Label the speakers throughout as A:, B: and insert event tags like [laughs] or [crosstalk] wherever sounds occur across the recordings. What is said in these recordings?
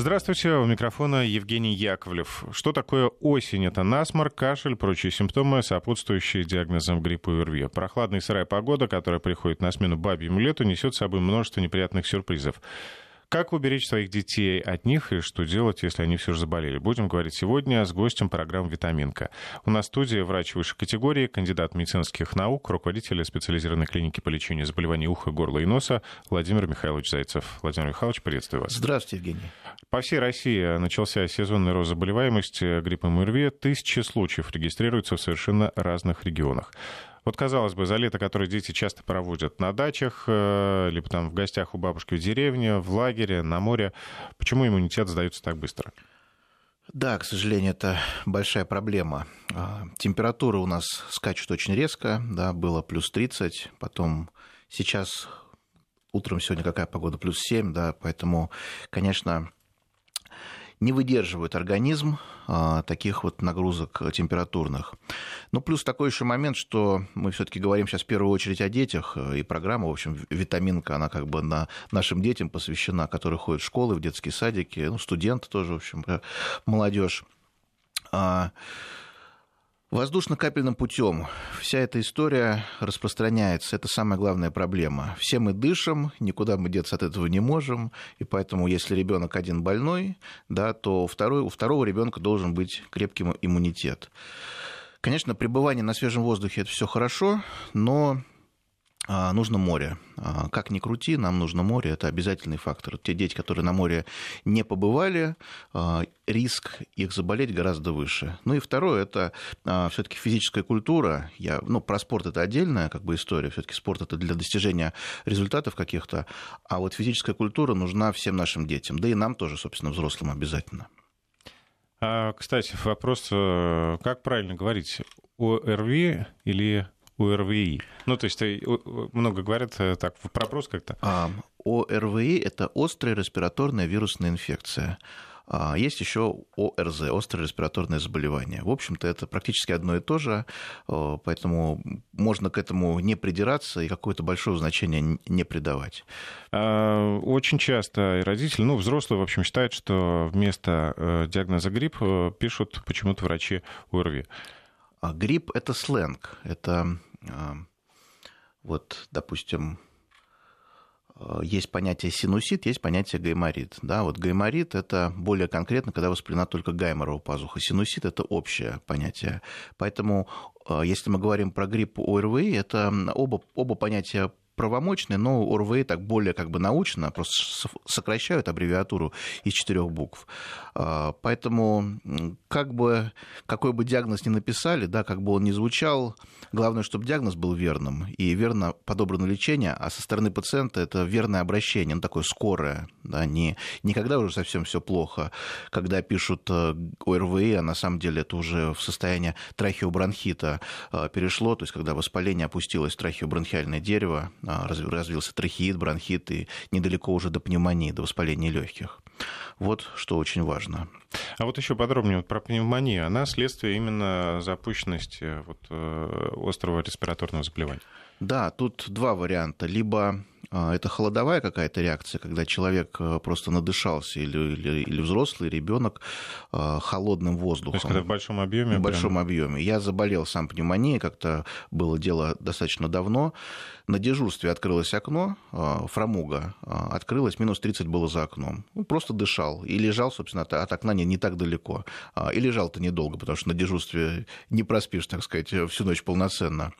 A: Здравствуйте, у микрофона Евгений Яковлев. Что такое осень? Это насморк, кашель, прочие симптомы, сопутствующие диагнозам гриппа и ОРВИ. Прохладная и сырая погода, которая приходит на смену бабьему лету, несет с собой множество неприятных сюрпризов. Как уберечь своих детей от них и что делать, если они все же заболели? Будем говорить сегодня с гостем программы «Витаминка». У нас в студии врач высшей категории, кандидат медицинских наук, руководитель специализированной клиники по лечению заболеваний уха, горла и носа Владимир Михайлович Зайцев. Владимир Михайлович, приветствую вас.
B: Здравствуйте, Евгений.
A: По всей России начался сезонный рост заболеваемости гриппом и ОРВИ. Тысячи случаев регистрируются в совершенно разных регионах. Вот, казалось бы, за лето, которое дети часто проводят на дачах, э, либо там в гостях у бабушки в деревне, в лагере, на море, почему иммунитет сдается так быстро?
B: Да, к сожалению, это большая проблема. А, температура у нас скачет очень резко, да, было плюс 30, потом сейчас утром сегодня какая погода, плюс 7, да, поэтому, конечно, не выдерживает организм а, таких вот нагрузок температурных. Ну, плюс такой еще момент, что мы все-таки говорим сейчас в первую очередь о детях, и программа, в общем, витаминка, она как бы на нашим детям посвящена, которые ходят в школы, в детские садики, ну, студенты тоже, в общем, э, молодежь. Воздушно-капельным путем вся эта история распространяется. Это самая главная проблема. Все мы дышим, никуда мы деться от этого не можем. И поэтому, если ребенок один больной, да, то второй, у второго ребенка должен быть крепкий иммунитет. Конечно, пребывание на свежем воздухе это все хорошо, но нужно море. А, как ни крути, нам нужно море, это обязательный фактор. Те дети, которые на море не побывали, а, риск их заболеть гораздо выше. Ну и второе, это все-таки физическая культура. Я, ну, про спорт это отдельная как бы история, все-таки спорт это для достижения результатов каких-то, а вот физическая культура нужна всем нашим детям, да и нам тоже, собственно, взрослым обязательно.
A: Кстати, вопрос, э, как правильно говорить, ОРВИ или ОРВИ? Ну, то есть э, много говорят э, так, вопрос как-то.
B: А, ОРВИ – это острая респираторная вирусная инфекция. А есть еще ОРЗ, острое респираторное заболевание. В общем-то, это практически одно и то же, поэтому можно к этому не придираться и какое-то большое значение не придавать.
A: А, очень часто родители, ну, взрослые, в общем, считают, что вместо э, диагноза грипп пишут почему-то врачи ОРВИ.
B: А грипп – это сленг, это вот, допустим, э, есть понятие синусит, есть понятие гайморит. Да, вот гайморит – это более конкретно, когда воспалена только гайморова пазуха. Синусит – это общее понятие. Поэтому, э, если мы говорим про грипп ОРВИ, это оба, оба понятия правомочный, но ОРВИ так более как бы научно, просто сокращают аббревиатуру из четырех букв. А, поэтому как бы, какой бы диагноз ни написали, да, как бы он ни звучал, главное, чтобы диагноз был верным и верно подобрано лечение, а со стороны пациента это верное обращение, ну, такое скорое, да, не, не когда уже совсем все плохо, когда пишут э, ОРВИ, а на самом деле это уже в состоянии трахеобронхита э, перешло, то есть когда воспаление опустилось в трахеобронхиальное дерево, развился трахеит, бронхит и недалеко уже до пневмонии, до воспаления легких. Вот что очень важно.
A: А вот еще подробнее вот про пневмонию. Она следствие именно запущенности вот, э, острого респираторного заболевания.
B: Да, тут два варианта. Либо а, это холодовая какая-то реакция, когда человек э, просто надышался, или, или, или взрослый ребенок а, холодным воздухом. То есть,
A: когда в большом объеме?
B: В большом прям... объеме. Я заболел сам пневмонией, как-то было дело достаточно давно. На дежурстве открылось окно, а, фрамуга открылась, минус 30 было за окном. Ну, просто дышал. И лежал, собственно, от окна не, не так далеко. И лежал-то недолго, потому что на дежурстве не проспишь, так сказать, всю ночь полноценно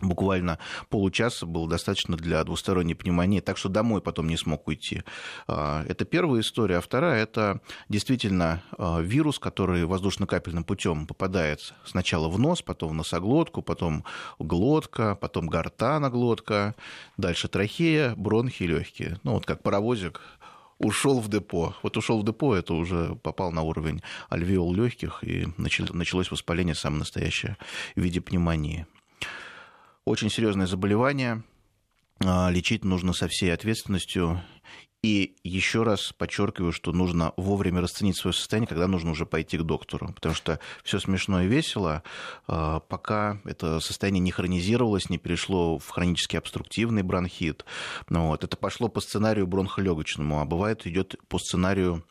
B: буквально получаса было достаточно для двусторонней пневмонии, так что домой потом не смог уйти. А, это первая история. А вторая – это действительно а, вирус, который воздушно-капельным путем попадает сначала в нос, потом в носоглотку, потом глотка, потом гортаноглотка, дальше трахея, бронхи, легкие. Ну, вот как паровозик ушел в депо. Вот ушел в депо, это уже попал на уровень альвеол легких, и началось воспаление самое настоящее в виде пневмонии. Очень серьезное заболевание, а, лечить нужно со всей ответственностью. И еще раз подчеркиваю, что нужно вовремя расценить свое состояние, когда нужно уже пойти к доктору. Потому что все смешно и весело, а, пока это состояние не хронизировалось, не перешло в хронический обструктивный бронхит. Ну вот. Это пошло по сценарию бронхолегочному, а бывает идет по сценарию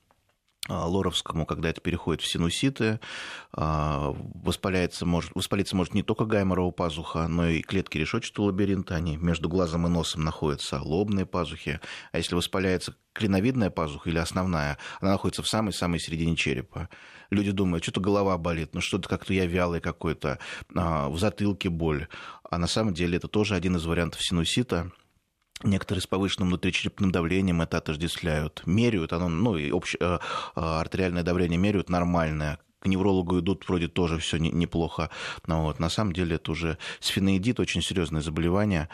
B: лоровскому, когда это переходит в синуситы, а, воспаляется, может, воспалиться может не только гайморова пазуха, но и клетки решетчатого лабиринта, они между глазом и носом находятся, лобные пазухи, а если воспаляется клиновидная пазуха или основная, она находится в самой-самой середине черепа. Люди думают, что-то голова болит, ну что-то как-то я вялый какой-то, а, в затылке боль. А на самом деле это тоже один из вариантов синусита, Некоторые с повышенным внутричерепным давлением это отождествляют. Меряют, оно, ну, и общее, э, э, артериальное давление меряют нормальное. К неврологу идут, вроде тоже все неплохо. Но вот, на самом деле это уже сфенеидит, очень серьезное заболевание.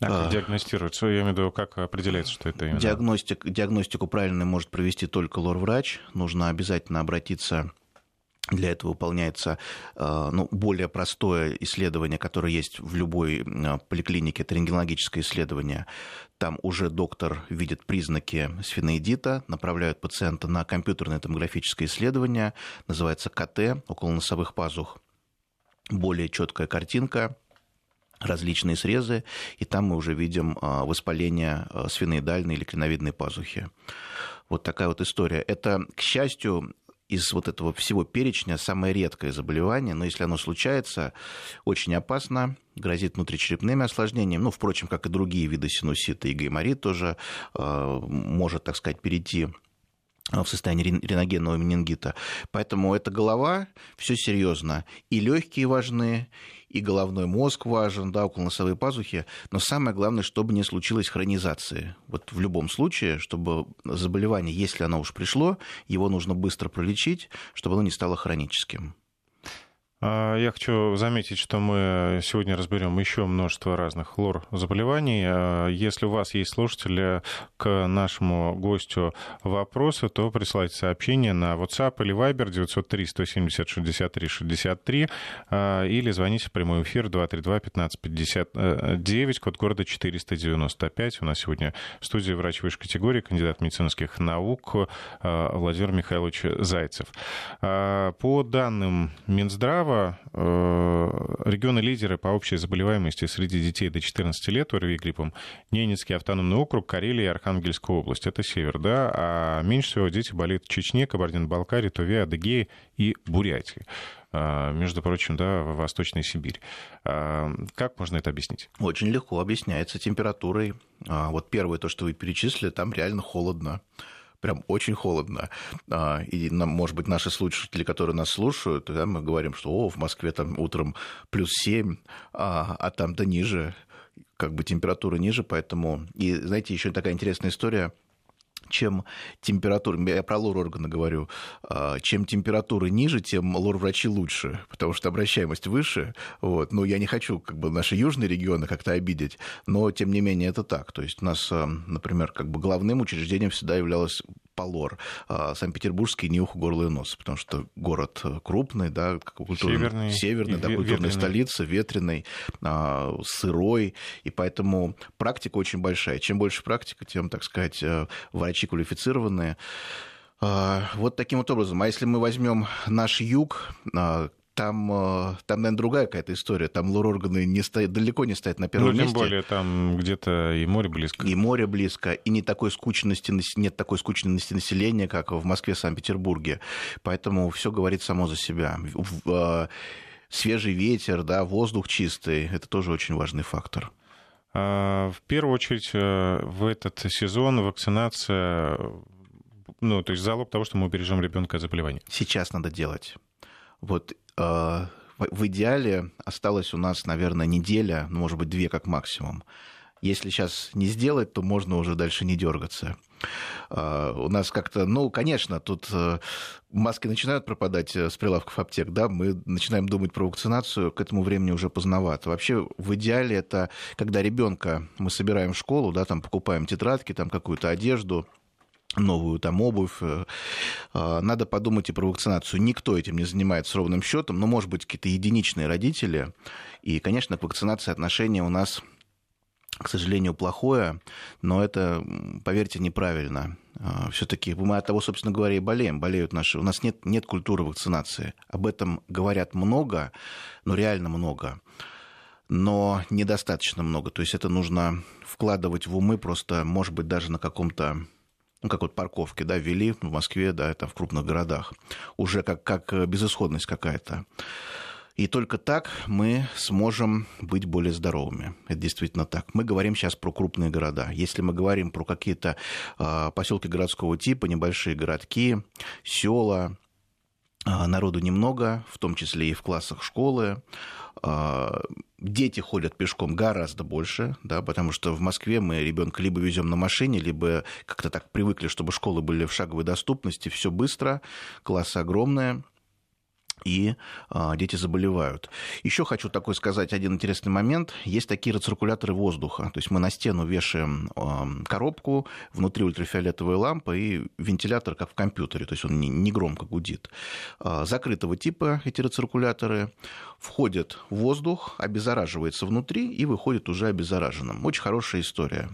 A: А как а, диагностируется? Я имею в виду, как определяется, что это именно?
B: Диагностик, диагностику правильно может провести только лор-врач. Нужно обязательно обратиться для этого выполняется э, ну, более простое исследование, которое есть в любой э, поликлинике, это рентгенологическое исследование. Там уже доктор видит признаки сфеноидита, направляют пациента на компьютерное томографическое исследование, называется КТ, около носовых пазух. Более четкая картинка, различные срезы, и там мы уже видим э, воспаление сфеноидальной или клиновидной пазухи. Вот такая вот история. Это, к счастью, из вот этого всего перечня самое редкое заболевание, но если оно случается, очень опасно, грозит внутричерепными осложнениями, ну, впрочем, как и другие виды синусита, и гайморит тоже э, может, так сказать, перейти в состоянии реногенного менингита. Поэтому это голова, все серьезно. И легкие важны, и головной мозг важен, да, около носовой пазухи, но самое главное, чтобы не случилось хронизации. Вот в любом случае, чтобы заболевание, если оно уж пришло, его нужно быстро пролечить, чтобы оно не стало хроническим.
A: А, я хочу заметить, что мы сегодня разберем еще множество разных лор-заболеваний. А, если у вас есть слушатели к нашему гостю вопросы, то присылайте сообщение на WhatsApp или Viber 903-170-63-63 а, или звоните в прямой эфир 232-1559, код города 495. У нас сегодня в студии врач высшей категории, кандидат медицинских наук Владимир Михайлович Зайцев. По данным Минздрава, Минздрава э, регионы-лидеры по общей заболеваемости среди детей до 14 лет ОРВИ гриппом Ненецкий автономный округ, Карелия и Архангельская область. Это север, да? А меньше всего дети болеют в Чечне, Кабардино-Балкарии, Туве, Адыгее и Бурятии а, между прочим, да, в Восточной Сибири. А, как можно это объяснить?
B: Очень легко объясняется температурой. А, вот первое, то, что вы перечислили, там реально холодно прям очень холодно. А, и, может быть, наши слушатели, которые нас слушают, да, мы говорим, что о, в Москве там утром плюс 7, а, а там-то ниже, как бы температура ниже, поэтому... И, знаете, еще такая интересная история – чем температура, я про лор-органы говорю, а, чем температура ниже, тем лор-врачи лучше, потому что обращаемость выше. Вот. Ну, я не хочу как бы, наши южные регионы как-то обидеть, но, тем не менее, это так. То есть у нас, а, например, как бы главным учреждением всегда являлось Полор, а, Санкт-Петербургский не ухо, горло и нос, потому что город крупный, да, культурный, северный, северный да, культурная ветреный. столица, ветреный, сырой, и поэтому практика очень большая. Чем больше практика, тем, так сказать, врачи врачи квалифицированные. А, вот таким вот образом. А если мы возьмем наш юг, а, там, а, там, наверное, другая какая-то история. Там лор-органы не стоят, далеко не стоят на первом
A: ну,
B: тем месте.
A: более там где-то и море близко.
B: И море близко, и не такой скучности, нет такой скучности населения, как в Москве, Санкт-Петербурге. Поэтому все говорит само за себя. Свежий ветер, да, воздух чистый – это тоже очень важный фактор.
A: А, в первую очередь э, в этот сезон вакцинация, ну, то есть залог того, что мы убережем ребенка от заболеваний.
B: Сейчас надо делать. Вот э, в идеале осталось у нас, наверное, неделя, ну, может быть, две как максимум. Если сейчас не сделать, то можно уже дальше не дергаться. А, у нас как-то, ну, конечно, тут э, маски начинают пропадать э, с прилавков аптек, да, мы начинаем думать про вакцинацию, к этому времени уже поздновато. Вообще, в идеале это, когда ребенка мы собираем в школу, да, там покупаем тетрадки, там какую-то одежду, новую там обувь. Э, а, надо подумать и про вакцинацию. Никто этим не занимается ровным счетом, но, может быть, какие-то единичные родители. И, конечно, к вакцинации отношения у нас к сожалению, плохое, но это, поверьте, неправильно. А, Все-таки мы от того, собственно говоря, и болеем. Болеют наши. У нас нет, нет культуры вакцинации. Об этом говорят много, но реально много. Но недостаточно много. То есть это нужно вкладывать в умы просто, может быть, даже на каком-то ну, как вот парковки, да, ввели в Москве, да, это в крупных городах, уже как, как безысходность какая-то. И только так мы сможем быть более здоровыми. Это действительно так. Мы говорим сейчас про крупные города. Если мы говорим про какие-то э, поселки городского типа, небольшие городки, села, э, народу немного, в том числе и в классах школы, э, Дети ходят пешком гораздо больше, да, потому что в Москве мы ребенка либо везем на машине, либо как-то так привыкли, чтобы школы были в шаговой доступности, все быстро, классы огромные и а, дети заболевают. Еще хочу такой сказать один интересный момент. Есть такие рециркуляторы воздуха. То есть мы на стену вешаем а, коробку, внутри ультрафиолетовая лампа и вентилятор, как в компьютере. То есть он не, не громко гудит. А, закрытого типа эти рециркуляторы. Входит воздух, обеззараживается внутри и выходит уже обеззараженным. Очень хорошая история.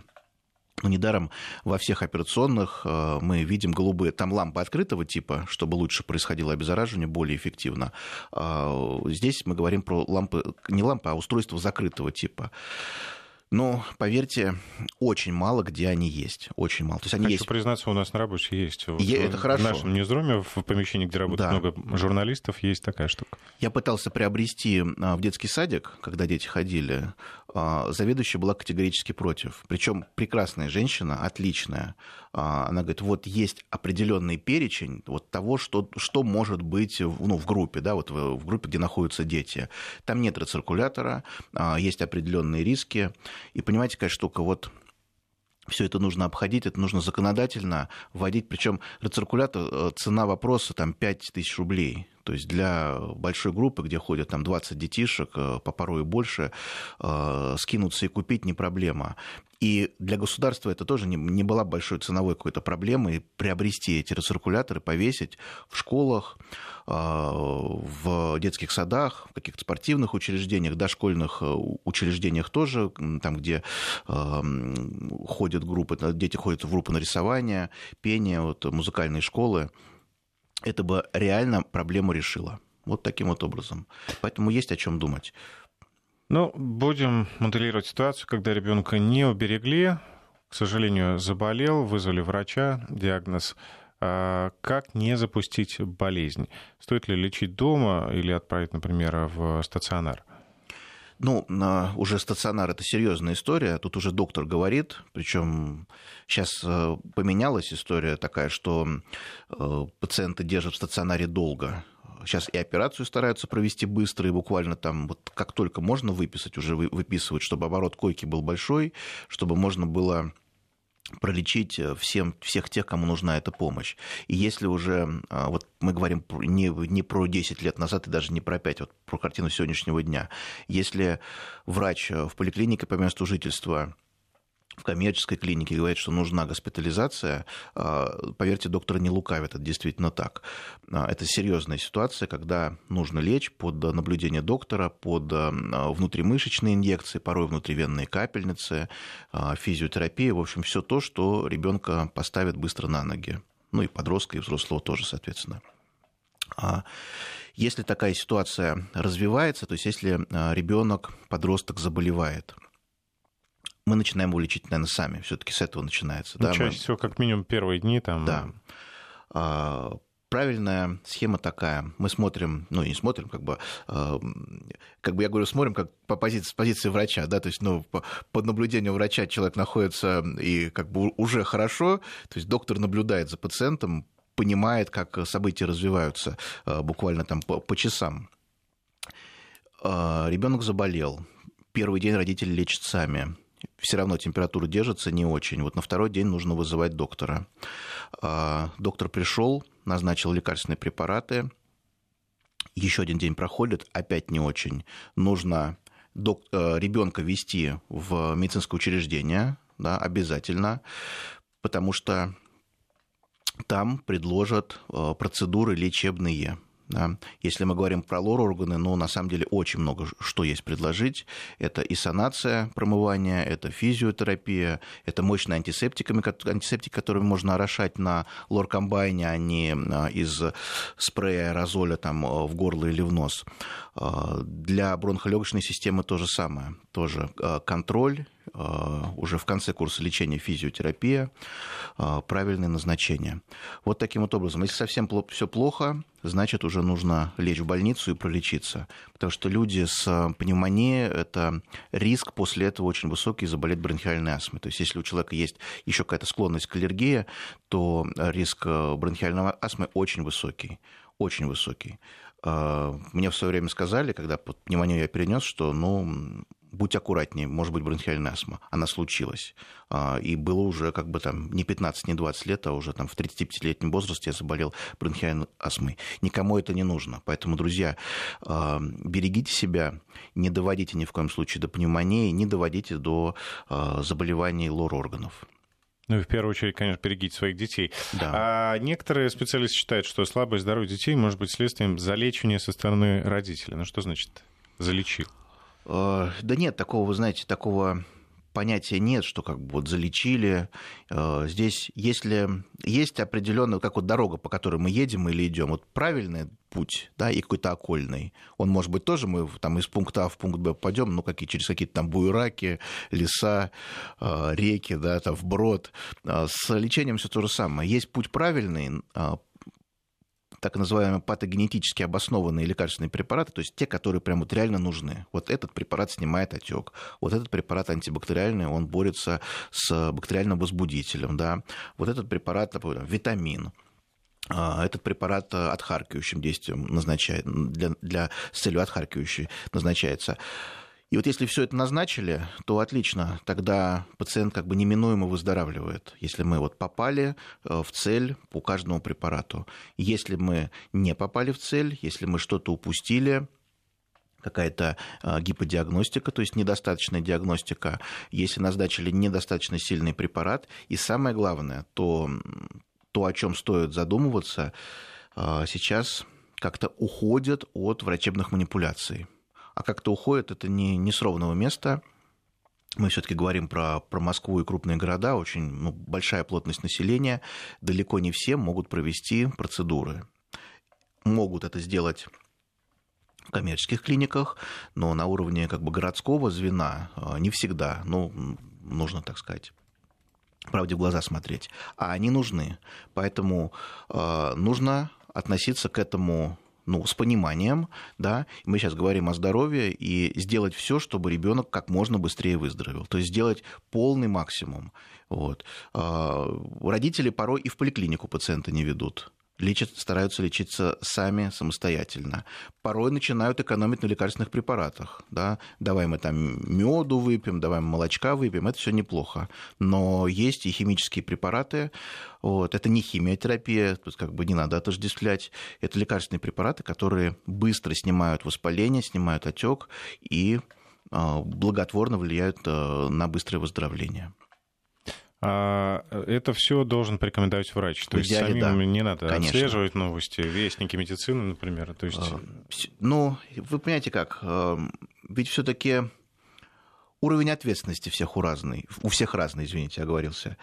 B: Но недаром во всех операционных э, мы видим голубые, там лампы открытого типа, чтобы лучше происходило обеззараживание, более эффективно. А, здесь мы говорим про лампы, не лампы, а устройства закрытого типа. Но, поверьте, очень мало где они есть. Очень мало. То есть они
A: Хочу
B: есть...
A: признаться, у нас на работе есть. Вот
B: И это хорошо.
A: В нашем ньюзруме, в помещении, где работает да. много журналистов, есть такая штука.
B: Я пытался приобрести а, в детский садик, когда дети ходили. А, заведующая была категорически против. Причем прекрасная женщина, отличная. А, она говорит, вот есть определенный перечень вот того, что, что может быть ну, в группе, да, вот в, в группе, где находятся дети. Там нет рециркулятора, есть определенные риски. И понимаете, какая штука, вот все это нужно обходить, это нужно законодательно вводить. Причем рециркулятор, э, цена вопроса там 5 тысяч рублей. То есть для большой группы, где ходят там 20 детишек, э, по порой и больше, э, скинуться и купить не проблема. И для государства это тоже не, не была большой ценовой какой-то проблемой приобрести эти рециркуляторы, повесить в школах, в детских садах, в каких-то спортивных учреждениях, дошкольных учреждениях тоже, там, где ходят группы, дети ходят в группы на рисование, пение, вот, музыкальные школы это бы реально проблему решило. Вот таким вот образом. Поэтому есть о чем думать.
A: Ну, будем моделировать ситуацию, когда ребенка не уберегли, к сожалению, заболел, вызвали врача, диагноз. А как не запустить болезнь? Стоит ли лечить дома или отправить, например, в стационар?
B: Ну, уже стационар это серьезная история. Тут уже доктор говорит, причем сейчас э, поменялась история такая, что э, пациенты держат в стационаре долго. Сейчас и операцию стараются провести быстро, и буквально там, вот как только можно выписать, уже выписывать, чтобы оборот койки был большой, чтобы можно было пролечить э, всем, всех тех, кому нужна эта помощь. И если уже, а, вот мы говорим не, не про 10 лет назад и даже не про 5, вот про картину сегодняшнего дня, если врач э, в поликлинике по месту жительства в коммерческой клинике говорит, что нужна госпитализация, а, поверьте, доктор не лукавит, это действительно так. А, это серьезная ситуация, когда нужно лечь под наблюдение доктора, под а, внутримышечные инъекции, порой внутривенные капельницы, физиотерапия, в общем, все то, что ребенка поставит быстро на ноги. Ну и подростка, и взрослого тоже, соответственно. Если такая ситуация развивается, то есть если ребенок, подросток заболевает, мы начинаем его лечить, наверное, сами. Все-таки с этого начинается.
A: Ну,
B: да,
A: чаще
B: мы...
A: всего, как минимум, первые дни там.
B: Да. А, правильная схема такая. Мы смотрим, ну, не смотрим, как бы, э, как бы я говорю, смотрим как по позиции, с позиции врача, да, то есть, ну, по, под наблюдением врача человек находится и как бы уже хорошо, то есть доктор наблюдает за пациентом, понимает, как события развиваются э, буквально там по, по часам. Э, ребенок заболел. Первый день родители лечат сами все равно температура держится не очень. Вот на второй день нужно вызывать доктора. А, доктор пришел, назначил лекарственные препараты. Еще один день проходит, опять не очень. Нужно док... Э, ребенка вести в медицинское учреждение, да, обязательно, потому что там предложат э, процедуры лечебные. Да. Если мы говорим про лор-органы, ну, на самом деле, очень много что есть предложить. Это и санация промывания, это физиотерапия, это мощные антисептиками, антисептики, которыми можно орошать на лор-комбайне, а не а, из спрея аэрозоля там, а, в горло или в нос. А, для бронхолегочной системы то же самое. Тоже контроль, уже в конце курса лечения физиотерапия, правильное назначение. Вот таким вот образом. Если совсем все плохо, значит, уже нужно лечь в больницу и пролечиться. Потому что люди с пневмонией, это риск после этого очень высокий заболеть бронхиальной астмой. То есть, если у человека есть еще какая-то склонность к аллергии, то риск бронхиальной астмы очень высокий. Очень высокий. Мне в свое время сказали, когда под пневмонию я перенес, что ну, будь аккуратнее, может быть, бронхиальная астма. Она случилась. А, и было уже как бы там не 15, не 20 лет, а уже там в 35-летнем возрасте я заболел бронхиальной астмой. Никому это не нужно. Поэтому, друзья, а, берегите себя, не доводите ни в коем случае до пневмонии, не доводите до а, заболеваний лор-органов.
A: Ну и в первую очередь, конечно, берегите своих детей. Да. А некоторые специалисты считают, что слабое здоровье детей может быть следствием залечивания со стороны родителя. Ну что значит залечил?
B: Э, да нет, такого, вы знаете, такого понятия нет, что как бы вот залечили. Э, здесь, если есть определенная, как вот дорога, по которой мы едем или идем, вот правильный путь, да, и какой-то окольный. Он может быть тоже мы там из пункта А в пункт Б пойдем, ну, какие, через какие-то там буераки, леса, э, реки, да, там вброд. С лечением все то же самое. Есть путь правильный, так называемые патогенетически обоснованные лекарственные препараты, то есть те, которые прям вот реально нужны. Вот этот препарат снимает отек, вот этот препарат антибактериальный, он борется с бактериальным возбудителем, да, вот этот препарат, например, витамин, а, этот препарат отхаркивающим действием назначает, для, для, с целью отхаркивающей назначается. И вот если все это назначили, то отлично, тогда пациент как бы неминуемо выздоравливает, если мы вот попали э, в цель по каждому препарату. Если мы не попали в цель, если мы что-то упустили, какая-то э, гиподиагностика, то есть недостаточная диагностика, если назначили недостаточно сильный препарат, и самое главное, то, то о чем стоит задумываться, э, сейчас как-то уходят от врачебных манипуляций а как-то уходит это не, не с ровного места. Мы все-таки говорим про, про Москву и крупные города, очень ну, большая плотность населения. Далеко не все могут провести процедуры. Могут это сделать в коммерческих клиниках, но на уровне как бы городского звена а, не всегда. Ну, нужно, так сказать, правде в глаза смотреть. А они нужны. Поэтому э, нужно относиться к этому ну, с пониманием, да, мы сейчас говорим о здоровье, и сделать все, чтобы ребенок как можно быстрее выздоровел. То есть сделать полный максимум. Вот. А, родители порой и в поликлинику пациента не ведут лечат, стараются лечиться сами, самостоятельно. Порой начинают экономить на лекарственных препаратах. Да? Давай мы там меду выпьем, давай мы молочка выпьем, это все неплохо. Но есть и химические препараты, вот. это не химиотерапия, тут как бы не надо отождествлять. Это лекарственные препараты, которые быстро снимают воспаление, снимают отек и а, благотворно влияют а, на быстрое выздоровление.
A: А это все должен порекомендовать врач. То есть самим да. не надо Конечно. отслеживать новости, вестники медицины, например. То есть... А,
B: ну, вы понимаете как, ведь все-таки уровень ответственности всех у разный, у всех разный, извините, оговорился.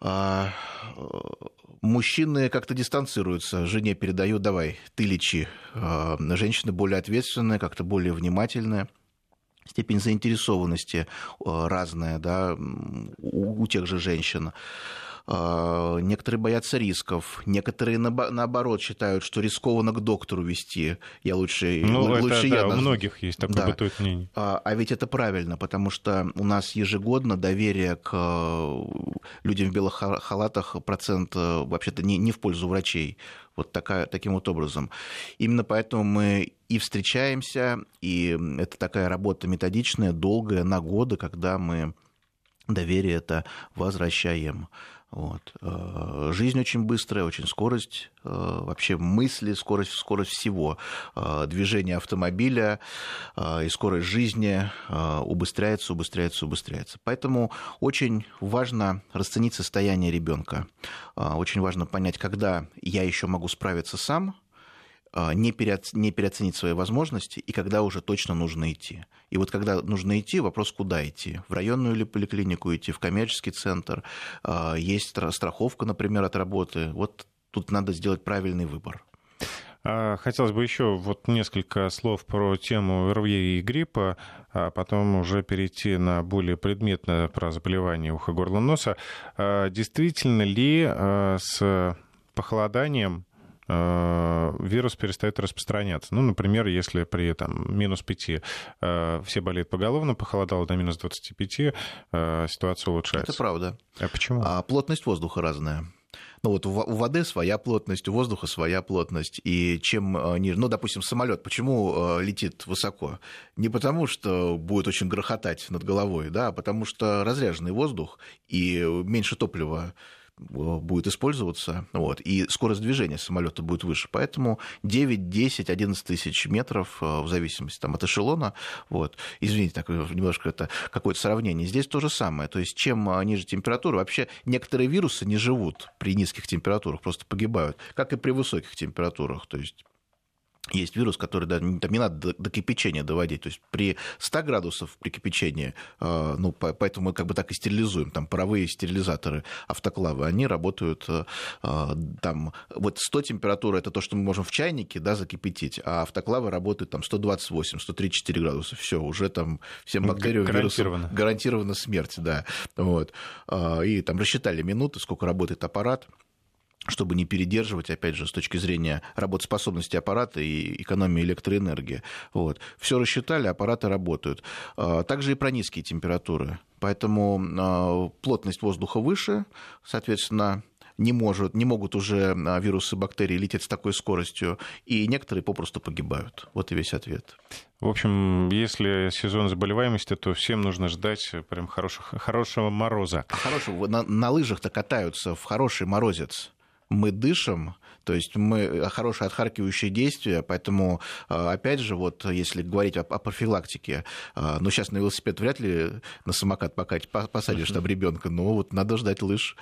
B: А, мужчины как-то дистанцируются, жене передают, давай, ты лечи. Женщины более ответственные, как-то более внимательные степень заинтересованности э, разная да, у, у тех же женщин. А, некоторые боятся рисков, некоторые наоборот считают, что рискованно к доктору вести. Я лучше,
A: ну,
B: лучше
A: это,
B: я.
A: Да, у многих есть такое да. бытует мнение.
B: А, а ведь это правильно, потому что у нас ежегодно доверие к э, людям в белых халатах процент э, вообще-то не, не в пользу врачей. Вот такая, таким вот образом. Именно поэтому мы и встречаемся, и это такая работа методичная, долгая, на годы, когда мы доверие это возвращаем. Вот. Э, жизнь очень быстрая, очень скорость, э, вообще мысли, скорость, скорость всего. Э, движение автомобиля и скорость жизни убыстряется, убыстряется, убыстряется. Поэтому очень важно расценить состояние ребенка. Очень важно понять, когда я еще могу справиться сам, а, не, переоценить свои возможности и когда уже точно нужно идти. И вот когда нужно идти, вопрос, куда идти? В районную или поликлинику идти, в коммерческий центр, а, есть страховка, например, от работы. Вот тут надо сделать правильный выбор.
A: А, хотелось бы еще вот несколько слов про тему РВИ и гриппа, а потом уже перейти на более предметное про заболевание уха, горла, носа. Действительно ли с похолоданием вирус перестает распространяться. Ну, например, если при там, минус 5 все болеют поголовно, похолодало до минус 25, ситуация улучшается.
B: Это правда.
A: А почему?
B: А плотность воздуха разная. Ну вот у воды своя плотность, у воздуха своя плотность. И чем э, ниже, ну, допустим, самолет, почему э, летит высоко? Не потому, что будет очень грохотать над головой, да, а потому что разряженный воздух и меньше топлива будет использоваться, вот, и скорость движения самолета будет выше. Поэтому 9, 10, 11 тысяч метров, э, в зависимости там, от эшелона, вот, извините, так немножко это какое-то сравнение, здесь то же самое. То есть чем э, ниже температура, вообще некоторые вирусы не живут при низких температурах, просто погибают, как и при высоких температурах. То есть есть вирус, который да, там не надо до, до кипячения доводить. То есть при 100 градусов при кипячении, э, ну, по, поэтому мы как бы так и стерилизуем. Там паровые стерилизаторы, автоклавы, они работают э, там... Вот 100 температура – это то, что мы можем в чайнике да, закипятить, а автоклавы работают там 128, 134 градуса. Все, уже там всем бактериям, вирусам гарантирована смерть. Да. Вот. И там рассчитали минуты, сколько работает аппарат чтобы не передерживать, опять же, с точки зрения работоспособности аппарата и экономии электроэнергии. Вот. Все рассчитали, аппараты работают. А, также и про низкие температуры. Поэтому а, плотность воздуха выше, соответственно, не, может, не могут уже а, вирусы, бактерии лететь с такой скоростью, и некоторые попросту погибают. Вот и весь ответ.
A: В общем, если сезон заболеваемости, то всем нужно ждать прям хороших, хорошего мороза.
B: Хорошего. На, на лыжах-то катаются в хороший морозец мы дышим, то есть мы э, хорошее отхаркивающее действие, поэтому, э, опять же, вот если говорить о, о профилактике, э, ну, сейчас на велосипед вряд ли на самокат покатить, посадишь там ребенка, но вот надо ждать лыж.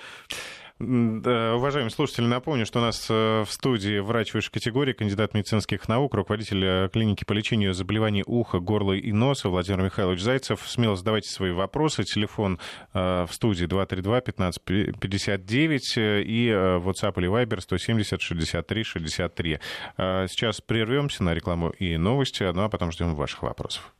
A: Уважаемые слушатели, напомню, что у нас э, в студии врач высшей категории, кандидат медицинских наук, руководитель э, клиники по лечению заболеваний уха, горла и носа Владимир Михайлович Зайцев. Смело задавайте свои вопросы. Телефон э, в студии 232-1559 и WhatsApp или Viber 170 63 63. Сейчас прервемся на рекламу и новости, ну а потом ждем ваших вопросов.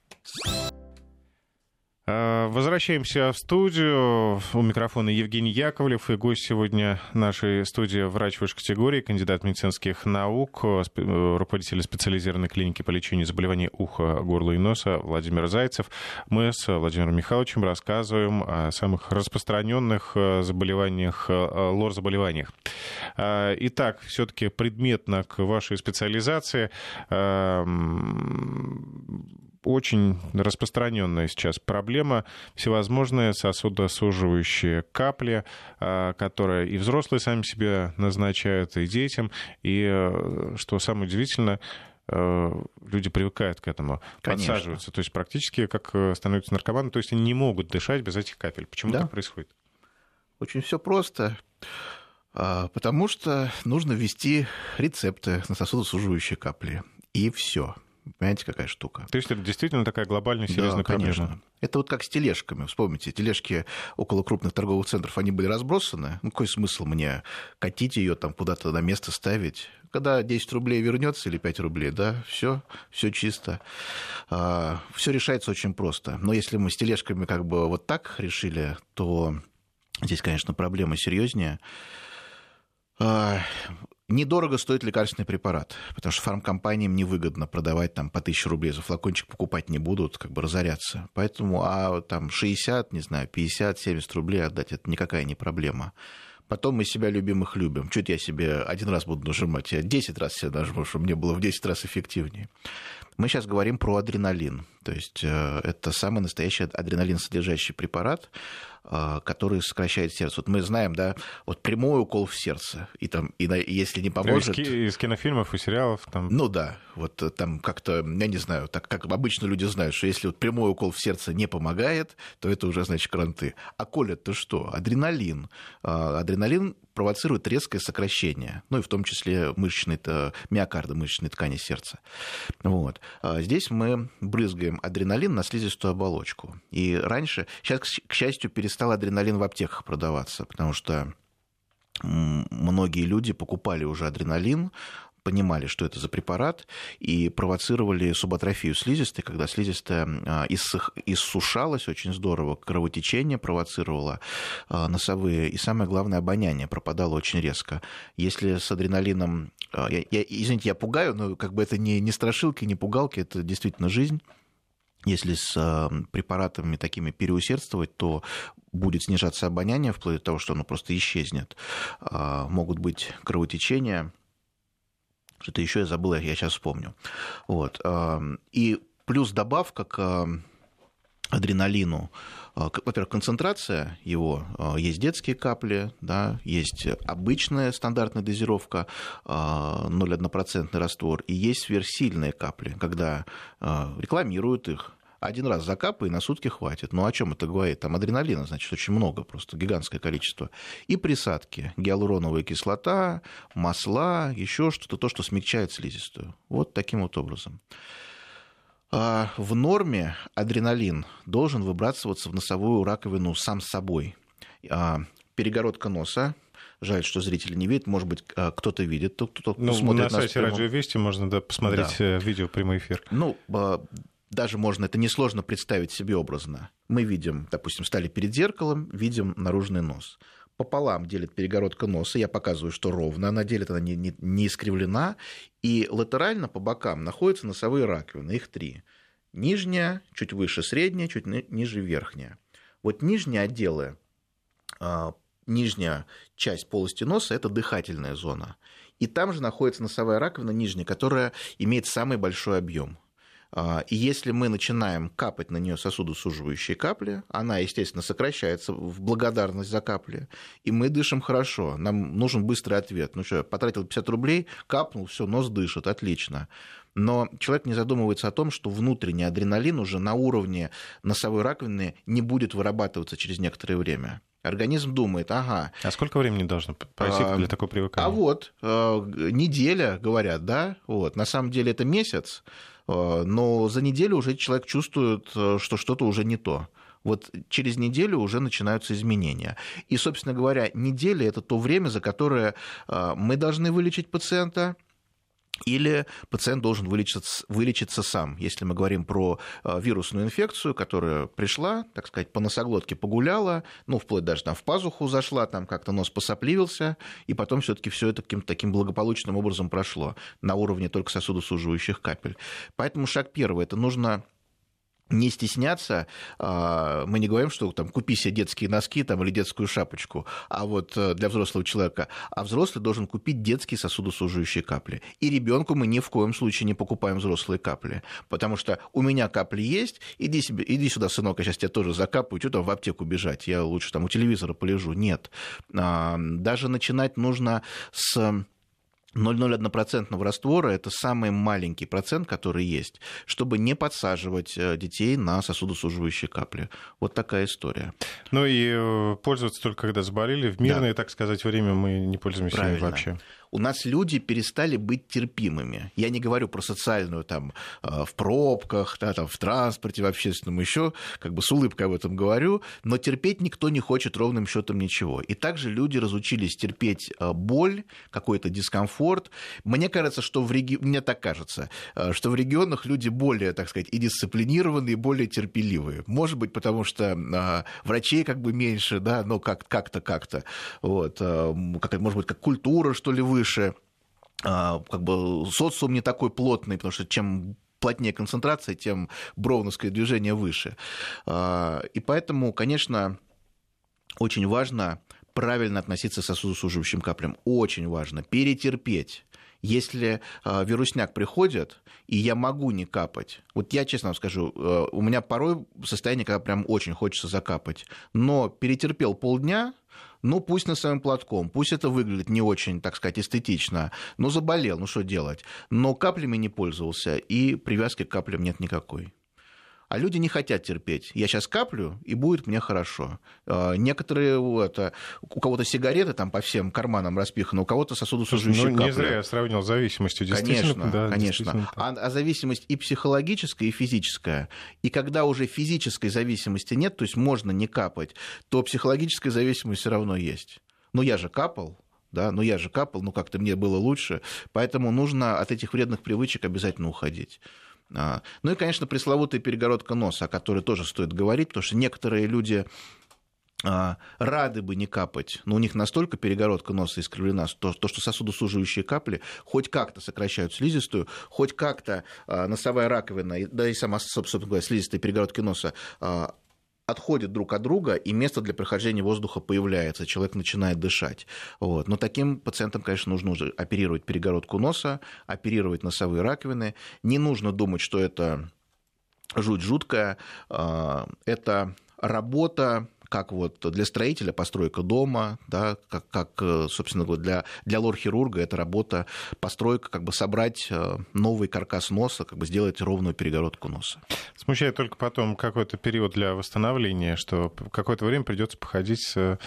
A: Э, возвращаемся в студию. У микрофона Евгений Яковлев и гость сегодня нашей студии врач высшей категории, кандидат медицинских наук, э, руководитель специализированной клиники по лечению заболеваний уха, горла и носа Владимир Зайцев. Мы с Владимиром Михайловичем рассказываем о самых распространенных э, заболеваниях, лор-заболеваниях. Итак, все-таки предметно к вашей специализации очень распространенная сейчас проблема всевозможные сосудосуживающие капли, а, которые и взрослые сами себе назначают, и детям. И, э, что самое удивительное, э, люди привыкают к этому, Конечно. подсаживаются. То есть практически как э, становятся наркоманы, то есть они не могут дышать без этих капель. Почему да. так происходит?
B: Очень все просто. А, потому что нужно ввести рецепты на сосудосуживающие капли. И все. Понимаете, какая штука?
A: То есть это действительно такая глобальная серьезная да,
B: конечно. проблема? Это вот как с тележками. Вспомните, тележки около крупных торговых центров, они были разбросаны. Ну, какой смысл мне катить ее там куда-то на место ставить? Когда 10 рублей вернется или 5 рублей, да, все, все чисто. А, все решается очень просто. Но если мы с тележками как бы вот так решили, то здесь, конечно, проблема серьезнее. А, Недорого стоит лекарственный препарат, потому что фармкомпаниям невыгодно продавать там по 1000 рублей за флакончик, покупать не будут, как бы разоряться. Поэтому, а там 60, не знаю, 50, 70 рублей отдать, это никакая не проблема. Потом мы себя любимых любим. Чуть я себе один раз буду нажимать, я 10 раз себя нажму, чтобы мне было в 10 раз эффективнее. Мы сейчас говорим про адреналин. То есть э, это самый настоящий адреналин содержащий препарат, который сокращает сердце. Вот мы знаем, да, вот прямой укол в сердце, и там, и на, если не поможет...
A: Из, из кинофильмов и сериалов там...
B: Ну да, вот там как-то, я не знаю, так как обычно люди знают, что если вот прямой укол в сердце не помогает, то это уже, значит, кранты. А колят-то что? Адреналин. А, адреналин провоцирует резкое сокращение, ну и в том числе мышечной, миокарда, мышечной ткани сердца. Вот. А здесь мы брызгаем адреналин на слизистую оболочку. И раньше, сейчас, к счастью, перестал адреналин в аптеках продаваться, потому что многие люди покупали уже адреналин, понимали, что это за препарат, и провоцировали субатрофию слизистой, когда слизистая а, иссушалась очень здорово, кровотечение провоцировало а, носовые, и самое главное, обоняние пропадало очень резко. Если с адреналином... А, я, я, извините, я пугаю, но как бы это не, не страшилки, не пугалки, это действительно жизнь. Если с препаратами такими переусердствовать, то будет снижаться обоняние, вплоть до того, что оно просто исчезнет. Могут быть кровотечения, что-то еще я забыл, я сейчас вспомню. Вот. И плюс добавка к адреналину, во-первых, концентрация его, есть детские капли, да, есть обычная стандартная дозировка, 0,1% раствор, и есть сверхсильные капли, когда рекламируют их, один раз закапай, и на сутки хватит. Ну, о чем это говорит? Там адреналина, значит, очень много, просто гигантское количество. И присадки. Гиалуроновая кислота, масла, еще что-то, то, что смягчает слизистую. Вот таким вот образом. А, в норме адреналин должен выбрасываться в носовую раковину сам собой. А, перегородка носа, Жаль, что зрители не видят. Может быть, а, кто-то видит, кто-то
A: ну, смотрит на сайте Радио Вести можно да, посмотреть да. Э, видео прямой эфир.
B: Ну, даже можно, это несложно представить себе образно. Мы видим, допустим, стали перед зеркалом, видим наружный нос. Пополам делит перегородка носа, я показываю, что ровно она делит, она не, не, не искривлена, и латерально по бокам находятся носовые раковины, их три. Нижняя, чуть выше средняя, чуть ниже верхняя. Вот нижние отделы, а, нижняя часть полости носа – это дыхательная зона. И там же находится носовая раковина нижняя, которая имеет самый большой объем. А, и если мы начинаем капать на нее сосудосуживающие капли, она, естественно, сокращается в благодарность за капли, и мы дышим хорошо. Нам нужен быстрый ответ. Ну что, потратил 50 рублей, капнул, все, нос дышит, отлично. Но человек не задумывается о том, что внутренний адреналин уже на уровне носовой раковины не будет вырабатываться через некоторое время. Организм думает, ага.
A: А сколько времени должно пройти для такого привыкания?
B: А вот, э, неделя, говорят, да, вот. На самом деле это месяц, но за неделю уже человек чувствует, э, что что-то уже не то. Вот через неделю уже начинаются изменения. И, собственно говоря, неделя – это то время, за которое э, мы должны вылечить пациента, или пациент должен вылечиться, вылечиться сам. Если мы говорим про э, вирусную инфекцию, которая пришла, так сказать, по носоглотке погуляла, ну, вплоть даже там в пазуху зашла, там как-то нос посопливился, и потом все таки все это каким-то таким благополучным образом прошло на уровне только сосудосуживающих капель. Поэтому шаг первый – это нужно не стесняться, а, мы не говорим, что там купи себе детские носки там, или детскую шапочку, а вот э, для взрослого человека, а взрослый должен купить детские сосудосуживающие капли. И ребенку мы ни в коем случае не покупаем взрослые капли, потому что у меня капли есть, иди, себе, иди сюда, сынок, я сейчас тебя тоже закапаю, что там в аптеку бежать, я лучше там у телевизора полежу. Нет. А, даже начинать нужно с 0,01% раствора – это самый маленький процент, который есть, чтобы не подсаживать э, детей на сосудосуживающие капли. Вот такая история.
A: Ну и э, пользоваться только когда заболели. В мирное, да. так сказать, время мы не пользуемся Правильно. вообще
B: у нас люди перестали быть терпимыми. Я не говорю про социальную там э, в пробках, да, там, в транспорте, в общественном еще, как бы с улыбкой об этом говорю, но терпеть никто не хочет ровным счетом ничего. И также люди разучились терпеть э, боль, какой-то дискомфорт. Мне кажется, что в реги... мне так кажется, э, что в регионах люди более, так сказать, и дисциплинированные, и более терпеливые. Может быть, потому что врачей как бы меньше, да, но как- как-то, как-то. Вот. Может быть, как культура, что ли, выше выше, а, как бы социум не такой плотный, потому что чем плотнее концентрация, тем броуновское движение выше. А, и поэтому, конечно, очень важно правильно относиться к сосудосуживающим каплям. Очень важно перетерпеть. Если э, вирусняк приходит, и я могу не капать, вот я честно вам скажу, у меня порой состояние, когда прям очень хочется закапать, но перетерпел полдня, ну, пусть на своим платком, пусть это выглядит не очень, так сказать, эстетично, но заболел, ну что делать. Но каплями не пользовался, и привязки к каплям нет никакой. А люди не хотят терпеть. Я сейчас каплю, и будет мне хорошо. А, некоторые, это, у кого-то сигареты там по всем карманам распиханы, у кого-то сосудосуживающие ну,
A: капли. Не зря я сравнил зависимостью.
B: Конечно, да, конечно. А, а зависимость и психологическая, и физическая. И когда уже физической зависимости нет, то есть можно не капать, то психологическая зависимость все равно есть. Но я же капал, да, но я же капал, ну как-то мне было лучше, поэтому нужно от этих вредных привычек обязательно уходить. А, ну и, конечно, пресловутая перегородка носа, о которой тоже стоит говорить, потому что некоторые люди а, рады бы не капать, но у них настолько перегородка носа искривлена, то, то что сосудосуживающие капли хоть как-то сокращают слизистую, хоть как-то а, носовая раковина, да и сама, собственно говоря, слизистая перегородки носа отходят друг от друга, и место для прохождения воздуха появляется, человек начинает дышать. Вот. Но таким пациентам, конечно, нужно уже оперировать перегородку носа, оперировать носовые раковины. Не нужно думать, что это жуть жуткая. Это работа как вот для строителя постройка дома, да, как, как собственно говоря, для, для лор-хирурга это работа, постройка, как бы собрать э, новый каркас носа, как бы сделать ровную перегородку носа.
A: Смущает только потом какой-то период для восстановления, что какое-то время придется походить с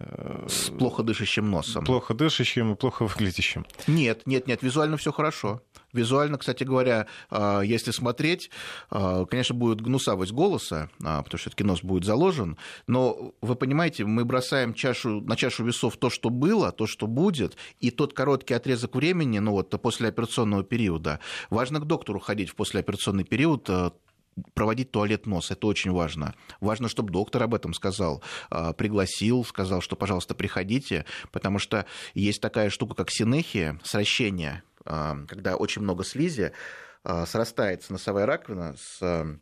B: с плохо дышащим носом.
A: Плохо дышащим и плохо выглядящим.
B: Нет, нет, нет, визуально все хорошо. Визуально, кстати говоря, а, если смотреть, а, конечно, будет гнусавость голоса, потому что все-таки нос будет заложен, но вы понимаете, мы бросаем чашу, на чашу весов то, что было, то, что будет, и тот короткий отрезок времени, ну вот после операционного периода. Важно к доктору ходить в послеоперационный период, проводить туалет нос. Это очень важно. Важно, чтобы доктор об этом сказал, а, пригласил, сказал, что, пожалуйста, приходите, потому что есть такая штука, как синехия, сращение, а, когда очень много слизи, а, срастается носовая раковина с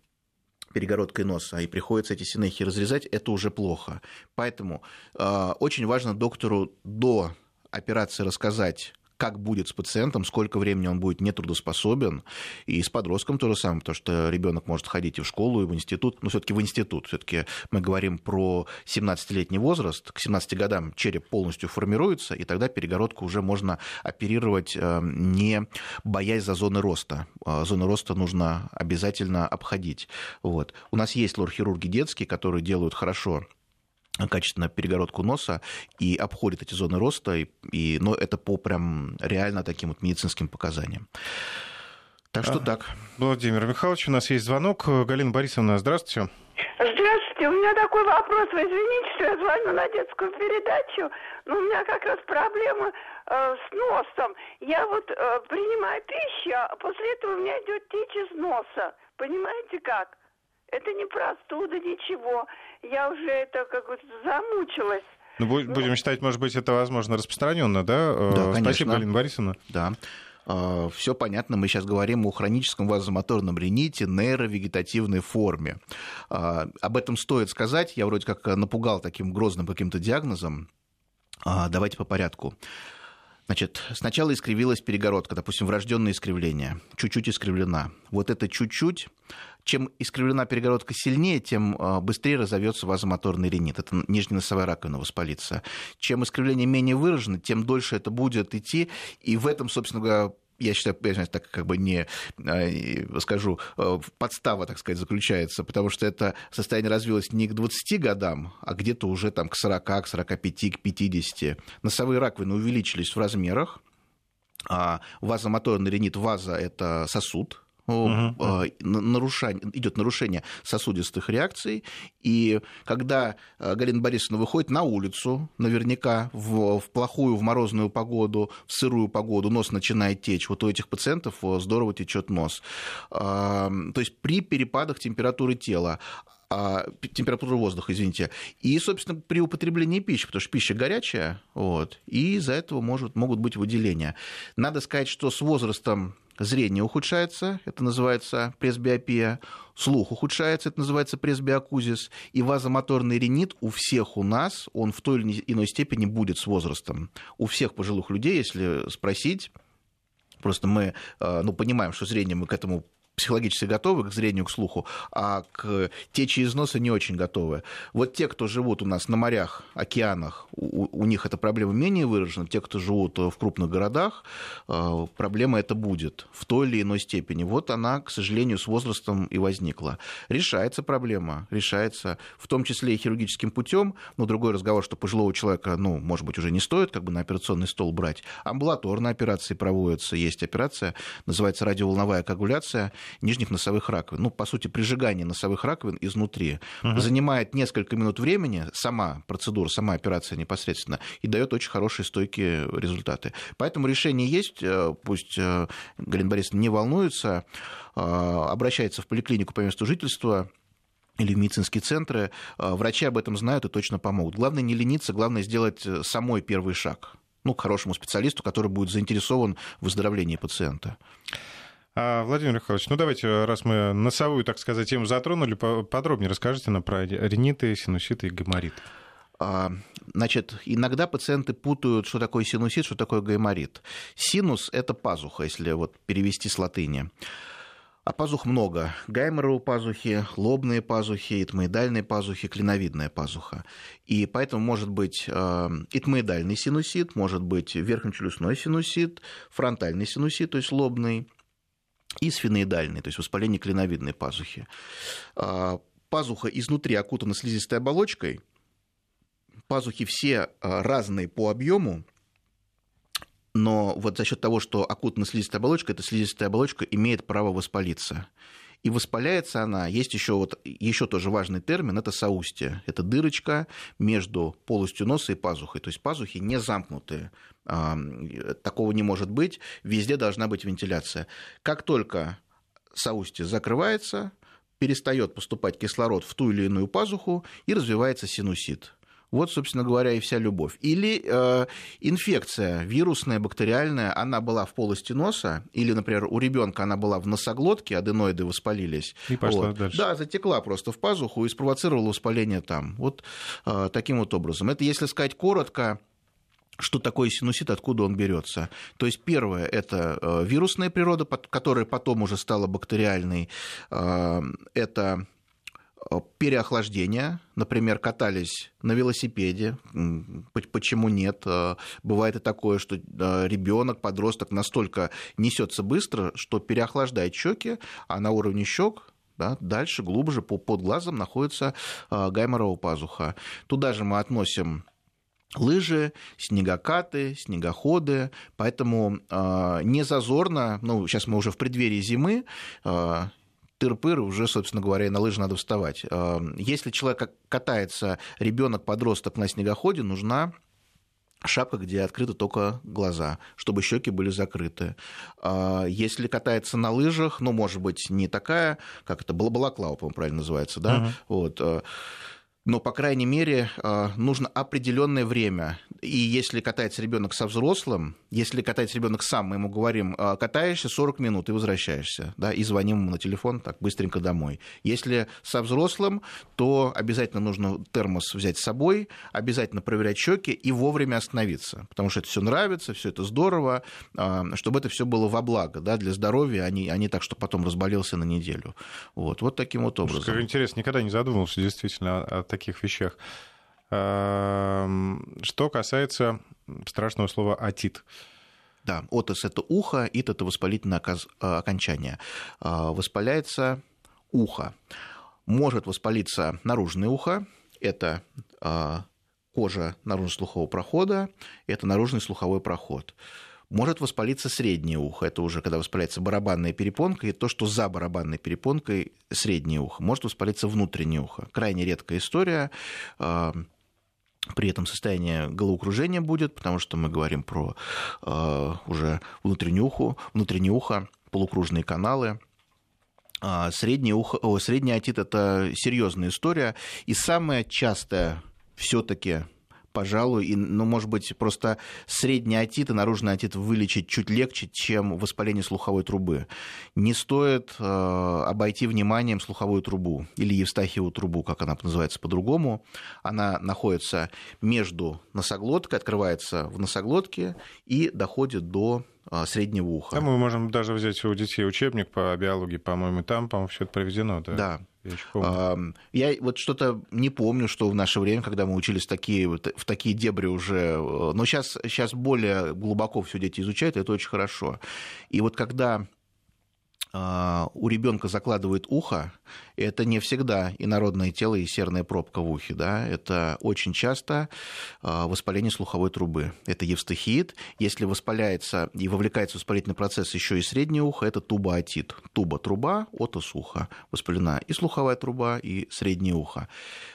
B: перегородкой носа, и приходится эти синехи разрезать, это уже плохо. Поэтому очень важно доктору до операции рассказать, как будет с пациентом, сколько времени он будет нетрудоспособен. И с подростком то же самое, потому что ребенок может ходить и в школу, и в институт, но все-таки в институт. Все-таки мы говорим про 17-летний возраст. К 17 годам череп полностью формируется, и тогда перегородку уже можно оперировать, э, не боясь за зоны роста. Э, зоны роста нужно обязательно обходить. Вот. У нас есть лор-хирурги детские, которые делают хорошо качественно перегородку носа и обходит эти зоны роста, и, и, но это по прям реально таким вот медицинским показаниям. Так что а, так.
A: Владимир Михайлович, у нас есть звонок. Галина Борисовна, здравствуйте.
C: Здравствуйте, у меня такой вопрос. Вы извините, что я звоню на детскую передачу, но у меня как раз проблема э, с носом. Я вот э, принимаю пищу, а после этого у меня идет течь из носа. Понимаете как? Это не простуда, ничего. Я уже это как бы замучилась.
A: Ну, будем ну, считать, может быть, это, возможно, распространенно, да?
B: Э, да, конечно.
A: Спасибо, Галина Борисовна.
B: Да. А, Все понятно, мы сейчас говорим о хроническом вазомоторном рините нейровегетативной форме. А, об этом стоит сказать. Я вроде как напугал таким грозным каким-то диагнозом. Давайте по порядку. Значит, сначала искривилась перегородка, допустим, врожденное искривление, чуть-чуть искривлена. Вот это чуть-чуть, чем искривлена перегородка сильнее, тем а, быстрее разовьется вазомоторный ринит. Это нижненосовая раковина воспалится. Чем искривление менее выражено, тем дольше это будет идти. И в этом, собственно говоря, я считаю, я так как бы не а, скажу, а, подстава, так сказать, заключается, потому что это состояние развилось не к 20 годам, а где-то уже там к 40, к 45, к 50. Носовые раковины увеличились в размерах, а вазомоторный ринит ваза – это сосуд, угу. нарушение, идет нарушение сосудистых реакций. И когда э, Галина Борисовна выходит на улицу, наверняка в, в плохую, в морозную погоду, в сырую погоду, нос начинает течь. Вот у этих пациентов здорово течет нос. То есть при перепадах температуры тела а, температуры воздуха, извините, и, собственно, при употреблении пищи, потому что пища горячая, вот, и из-за этого может, могут быть выделения. Надо сказать, что с возрастом зрение ухудшается, это называется пресбиопия, слух ухудшается, это называется пресбиокузис, и вазомоторный ринит у всех у нас, он в той или иной степени будет с возрастом. У всех пожилых людей, если спросить, Просто мы э, ну, понимаем, что зрение мы к этому психологически готовы к зрению, к слуху, а к течи из носа не очень готовы. Вот те, кто живут у нас на морях, океанах, у, у них эта проблема менее выражена. Те, кто живут в крупных городах, э, проблема это будет в той или иной степени. Вот она, к сожалению, с возрастом и возникла. Решается проблема, решается в том числе и хирургическим путем, но другой разговор, что пожилого человека, ну, может быть, уже не стоит как бы на операционный стол брать. Амбулаторные операции проводятся, есть операция, называется радиоволновая коагуляция, нижних носовых раковин. Ну, по сути, прижигание носовых раковин изнутри угу. занимает несколько минут времени, сама процедура, сама операция непосредственно, и дает очень хорошие стойкие результаты. Поэтому решение есть, э, пусть э, Галина Борисовна не волнуется, э, обращается в поликлинику по месту жительства, или в медицинские центры, врачи об этом знают и точно помогут. Главное не лениться, главное сделать самой первый шаг ну, к хорошему специалисту, который будет заинтересован в выздоровлении пациента.
A: А, Владимир Михайлович, ну давайте, раз мы носовую, так сказать, тему затронули, подробнее расскажите нам про риниты, синуситы и гайморит.
B: А, значит, иногда пациенты путают, что такое синусит, что такое гайморит. Синус – это пазуха, если вот перевести с латыни. А пазух много. Гайморовые пазухи, лобные пазухи, этмоидальные пазухи, клиновидная пазуха. И поэтому может быть э, этмоидальный синусит, может быть верхнечелюстной синусит, фронтальный синусит, то есть лобный, и сфеноидальный, то есть воспаление клиновидной пазухи. А, пазуха изнутри окутана слизистой оболочкой. Пазухи все э, разные по объему, но вот за счет того, что окутана слизистая оболочка, эта слизистая оболочка имеет право воспалиться. И воспаляется она, есть еще, вот, еще тоже важный термин, это соустие. Это дырочка между полостью носа и пазухой. То есть пазухи не замкнутые. Такого не может быть. Везде должна быть вентиляция. Как только соустие закрывается, перестает поступать кислород в ту или иную пазуху и развивается синусит. Вот, собственно говоря, и вся любовь. Или э, инфекция вирусная, бактериальная, она была в полости носа, или, например, у ребенка она была в носоглотке, аденоиды воспалились.
A: И пошла вот. дальше.
B: Да, затекла просто в пазуху и спровоцировала воспаление там. Вот э, таким вот образом. Это, если сказать коротко, что такое синусит, откуда он берется. То есть первое это э, вирусная природа, которая потом уже стала бактериальной. Э, это переохлаждение, например, катались на велосипеде, почему нет? Э, бывает и такое, что э, ребенок, подросток настолько несется быстро, что переохлаждает щеки, а на уровне щек да, дальше, глубже, под глазом находится гайморовая пазуха. Туда же мы относим лыжи, снегокаты, снегоходы, поэтому э, не зазорно, ну, сейчас мы уже в преддверии зимы, э, тыр-пыр, уже, собственно говоря, на лыжи надо вставать. А, если человек катается, ребенок, подросток на снегоходе, нужна шапка, где открыты только глаза, чтобы щеки были закрыты. А, если катается на лыжах, ну, может быть, не такая, как это, балаклава, по-моему, правильно называется, да, uh-huh. вот, а, но, по крайней мере, нужно определенное время и если катается ребенок со взрослым, если катается ребенок сам, мы ему говорим, «А, катаешься 40 минут и возвращаешься, да, и звоним ему на телефон так быстренько домой. Если со взрослым, то обязательно нужно термос взять с собой, обязательно проверять щеки и вовремя остановиться, потому что это все нравится, все это здорово, а, чтобы это все было во благо, да, для здоровья, а не, а не так, что потом разболелся на неделю. Вот, вот таким вот образом.
A: Как интересно, никогда не задумывался действительно о, о таких вещах. Эм, что касается страшного слова «атит».
B: Да, отос – это ухо, ит – это воспалительное э, окончание. Э, воспаляется ухо. Может воспалиться наружное ухо, это э, кожа наружно-слухового прохода, это наружный слуховой проход. Может воспалиться среднее ухо, это уже когда воспаляется барабанная перепонка, и то, что за барабанной перепонкой среднее ухо. Может воспалиться внутреннее ухо. Крайне редкая история при этом состояние головокружения будет, потому что мы говорим про э, уже внутреннее ухо, внутреннее ухо, полукружные каналы. А среднее ухо, о, средний отит – это серьезная история. И самая частая все-таки пожалуй, и, ну, может быть, просто средний отит и наружный отит вылечить чуть легче, чем воспаление слуховой трубы. Не стоит э, обойти вниманием слуховую трубу или Евстахиеву трубу, как она называется по-другому. Она находится между носоглоткой, открывается в носоглотке и доходит до э, среднего уха.
A: Да, мы можем даже взять у детей учебник по биологии, по-моему, там, по-моему, все это проведено. Да.
B: да. Я, я вот что-то не помню, что в наше время, когда мы учились такие, в такие дебри уже... Но сейчас, сейчас более глубоко все дети изучают, и это очень хорошо. И вот когда у ребенка закладывает ухо, это не всегда инородное тело и серная пробка в ухе, да, это очень часто а, воспаление слуховой трубы. Это евстахиит. Если воспаляется и вовлекается в воспалительный процесс еще и среднее ухо, это тубоотит. Туба – труба, отос уха. Воспалена и слуховая труба, и среднее ухо.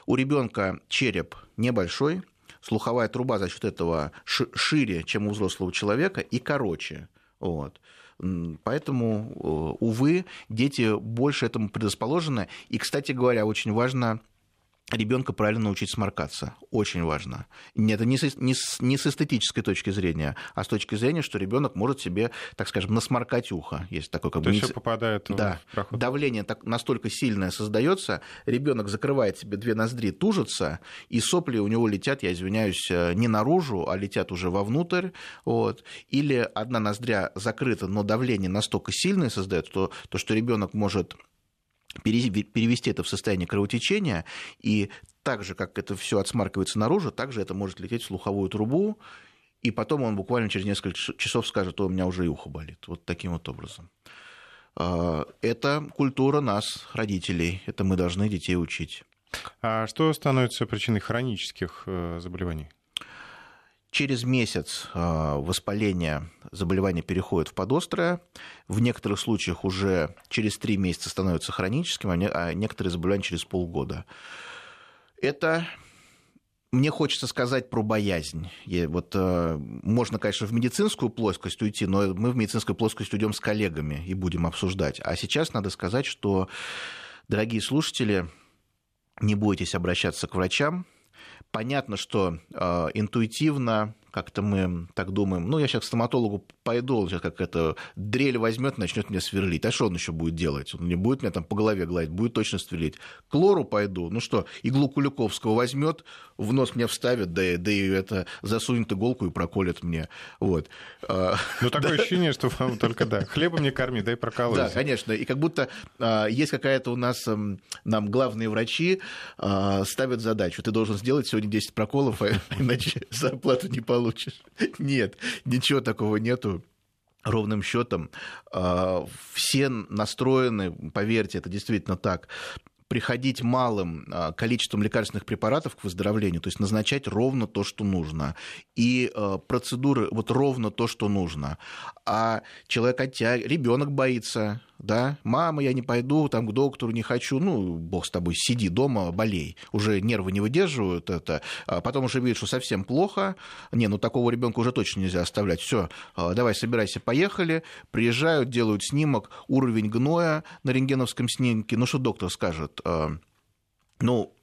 B: У ребенка череп небольшой, слуховая труба за счет этого шире, чем у взрослого человека, и короче. Вот. Поэтому, э, увы, дети больше этому предрасположены. И, кстати говоря, очень важно ребенка правильно научить сморкаться. Очень важно. Это не с, не, с, не с эстетической точки зрения, а с точки зрения, что ребенок может себе, так скажем, насморкать ухо. Есть такой как
A: То
B: бы...
A: есть попадает
B: да, в проход. Давление так, настолько сильное создается, ребенок закрывает себе две ноздри, тужится, и сопли у него летят, я извиняюсь, э, не наружу, а летят уже вовнутрь. Вот. Или одна ноздря закрыта, но давление настолько сильное создает, то, то что ребенок может перевести это в состояние кровотечения, и так же, как это все отсмаркивается наружу, так же это может лететь в слуховую трубу, и потом он буквально через несколько часов скажет, у меня уже и ухо болит. Вот таким вот образом. А, это культура нас, родителей. Это мы должны детей учить.
A: А что становится причиной хронических э, заболеваний?
B: Через месяц а, воспаление заболевания переходит в подострое. В некоторых случаях уже через три месяца становится хроническим, а некоторые заболевания через полгода. Это мне хочется сказать про боязнь. И вот э, можно, конечно, в медицинскую плоскость уйти, но мы в медицинскую плоскость уйдем с коллегами и будем обсуждать. А сейчас надо сказать, что, дорогие слушатели, не бойтесь обращаться к врачам, Понятно, что э, интуитивно как-то мы так думаем, ну, я сейчас к стоматологу пойду, он сейчас как это дрель возьмет, начнет мне сверлить. А что он еще будет делать? Он не будет меня там по голове гладить, будет точно сверлить. К лору пойду, ну что, иглу Куликовского возьмет, в нос мне вставит, да, да и это засунет иголку и проколет мне. Вот.
A: А, ну, такое ощущение, что вам только, да, хлебом не корми, дай проколоть.
B: Да, конечно. И как будто а, есть какая-то у нас, нам главные врачи а, ставят задачу. Ты должен сделать сегодня 10 проколов, [laughs] иначе зарплату не получишь. Нет, ничего такого нету ровным счетом. Все настроены, поверьте, это действительно так, приходить малым а, количеством лекарственных препаратов к выздоровлению, то есть назначать ровно то, что нужно, и а, процедуры вот ровно то, что нужно. А человек оттяг... ребенок боится, да, мама, я не пойду там к доктору, не хочу, ну, бог с тобой, сиди дома, болей. Уже нервы не выдерживают это, а потом уже видят, что совсем плохо, не, ну, такого ребенка уже точно нельзя оставлять, все, давай, собирайся, поехали, приезжают, делают снимок, уровень гноя на рентгеновском снимке, ну, что доктор скажет, ну,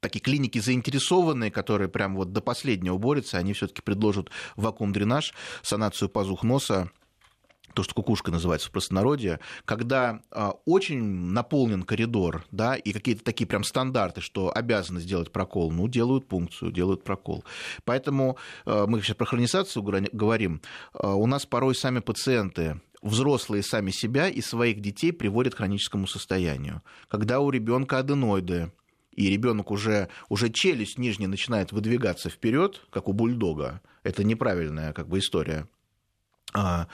B: такие клиники заинтересованные, которые прям вот до последнего борются, они все-таки предложат вакуум-дренаж, санацию пазух носа, то, что кукушка называется в простонародье, когда а, очень наполнен коридор, да, и какие-то такие прям стандарты, что обязаны сделать прокол, ну, делают пункцию, делают прокол. Поэтому а, мы сейчас про хронизацию говорим, а, у нас порой сами пациенты взрослые сами себя и своих детей приводят к хроническому состоянию. Когда у ребенка аденоиды, и ребенок уже, уже челюсть нижняя начинает выдвигаться вперед, как у бульдога, это неправильная как бы история. А,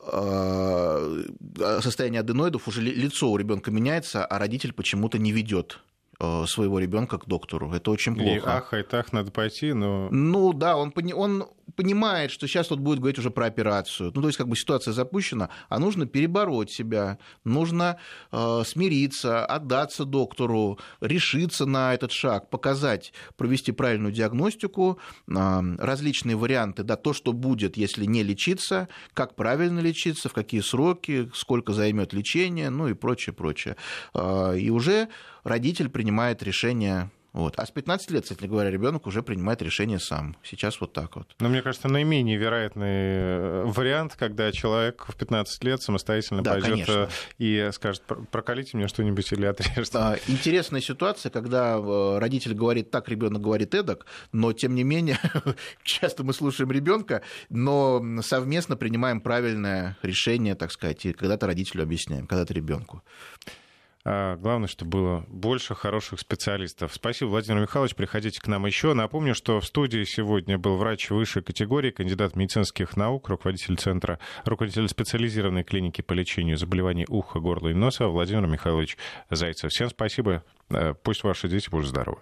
B: а, состояние аденоидов уже лицо у ребенка меняется, а родитель почему-то не ведет Э, своего ребенка к доктору. Это очень плохо. И
A: ах, и так надо пойти, но...
B: Ну да, он, он понимает, что сейчас тут будет говорить уже про операцию. Ну то есть как бы ситуация запущена, а нужно перебороть себя, нужно э, смириться, отдаться доктору, решиться на этот шаг, показать, провести правильную диагностику, э, различные варианты, да, то, что будет, если не лечиться, как правильно лечиться, в какие сроки, сколько займет лечение, ну и прочее, прочее. Э, и уже родитель принимает решение вот. А с 15 лет, кстати говоря, ребенок уже принимает решение сам. Сейчас вот так вот.
A: Но мне кажется, наименее вероятный э, вариант, когда человек в 15 лет самостоятельно да, пойдет конечно. Э, и скажет, проколите мне что-нибудь или отрежьте.
B: А, интересная ситуация, когда э, родитель говорит так, ребенок говорит эдак, но тем не менее, [laughs] часто мы слушаем ребенка, но совместно принимаем правильное решение, так сказать, и когда-то родителю объясняем, когда-то ребенку.
A: А главное, чтобы было больше хороших специалистов. Спасибо, Владимир Михайлович. Приходите к нам еще. Напомню, что в студии сегодня был врач высшей категории, кандидат медицинских наук, руководитель центра, руководитель специализированной клиники по лечению заболеваний уха, горла и носа Владимир Михайлович Зайцев. Всем спасибо. Э, пусть ваши дети будут здоровы.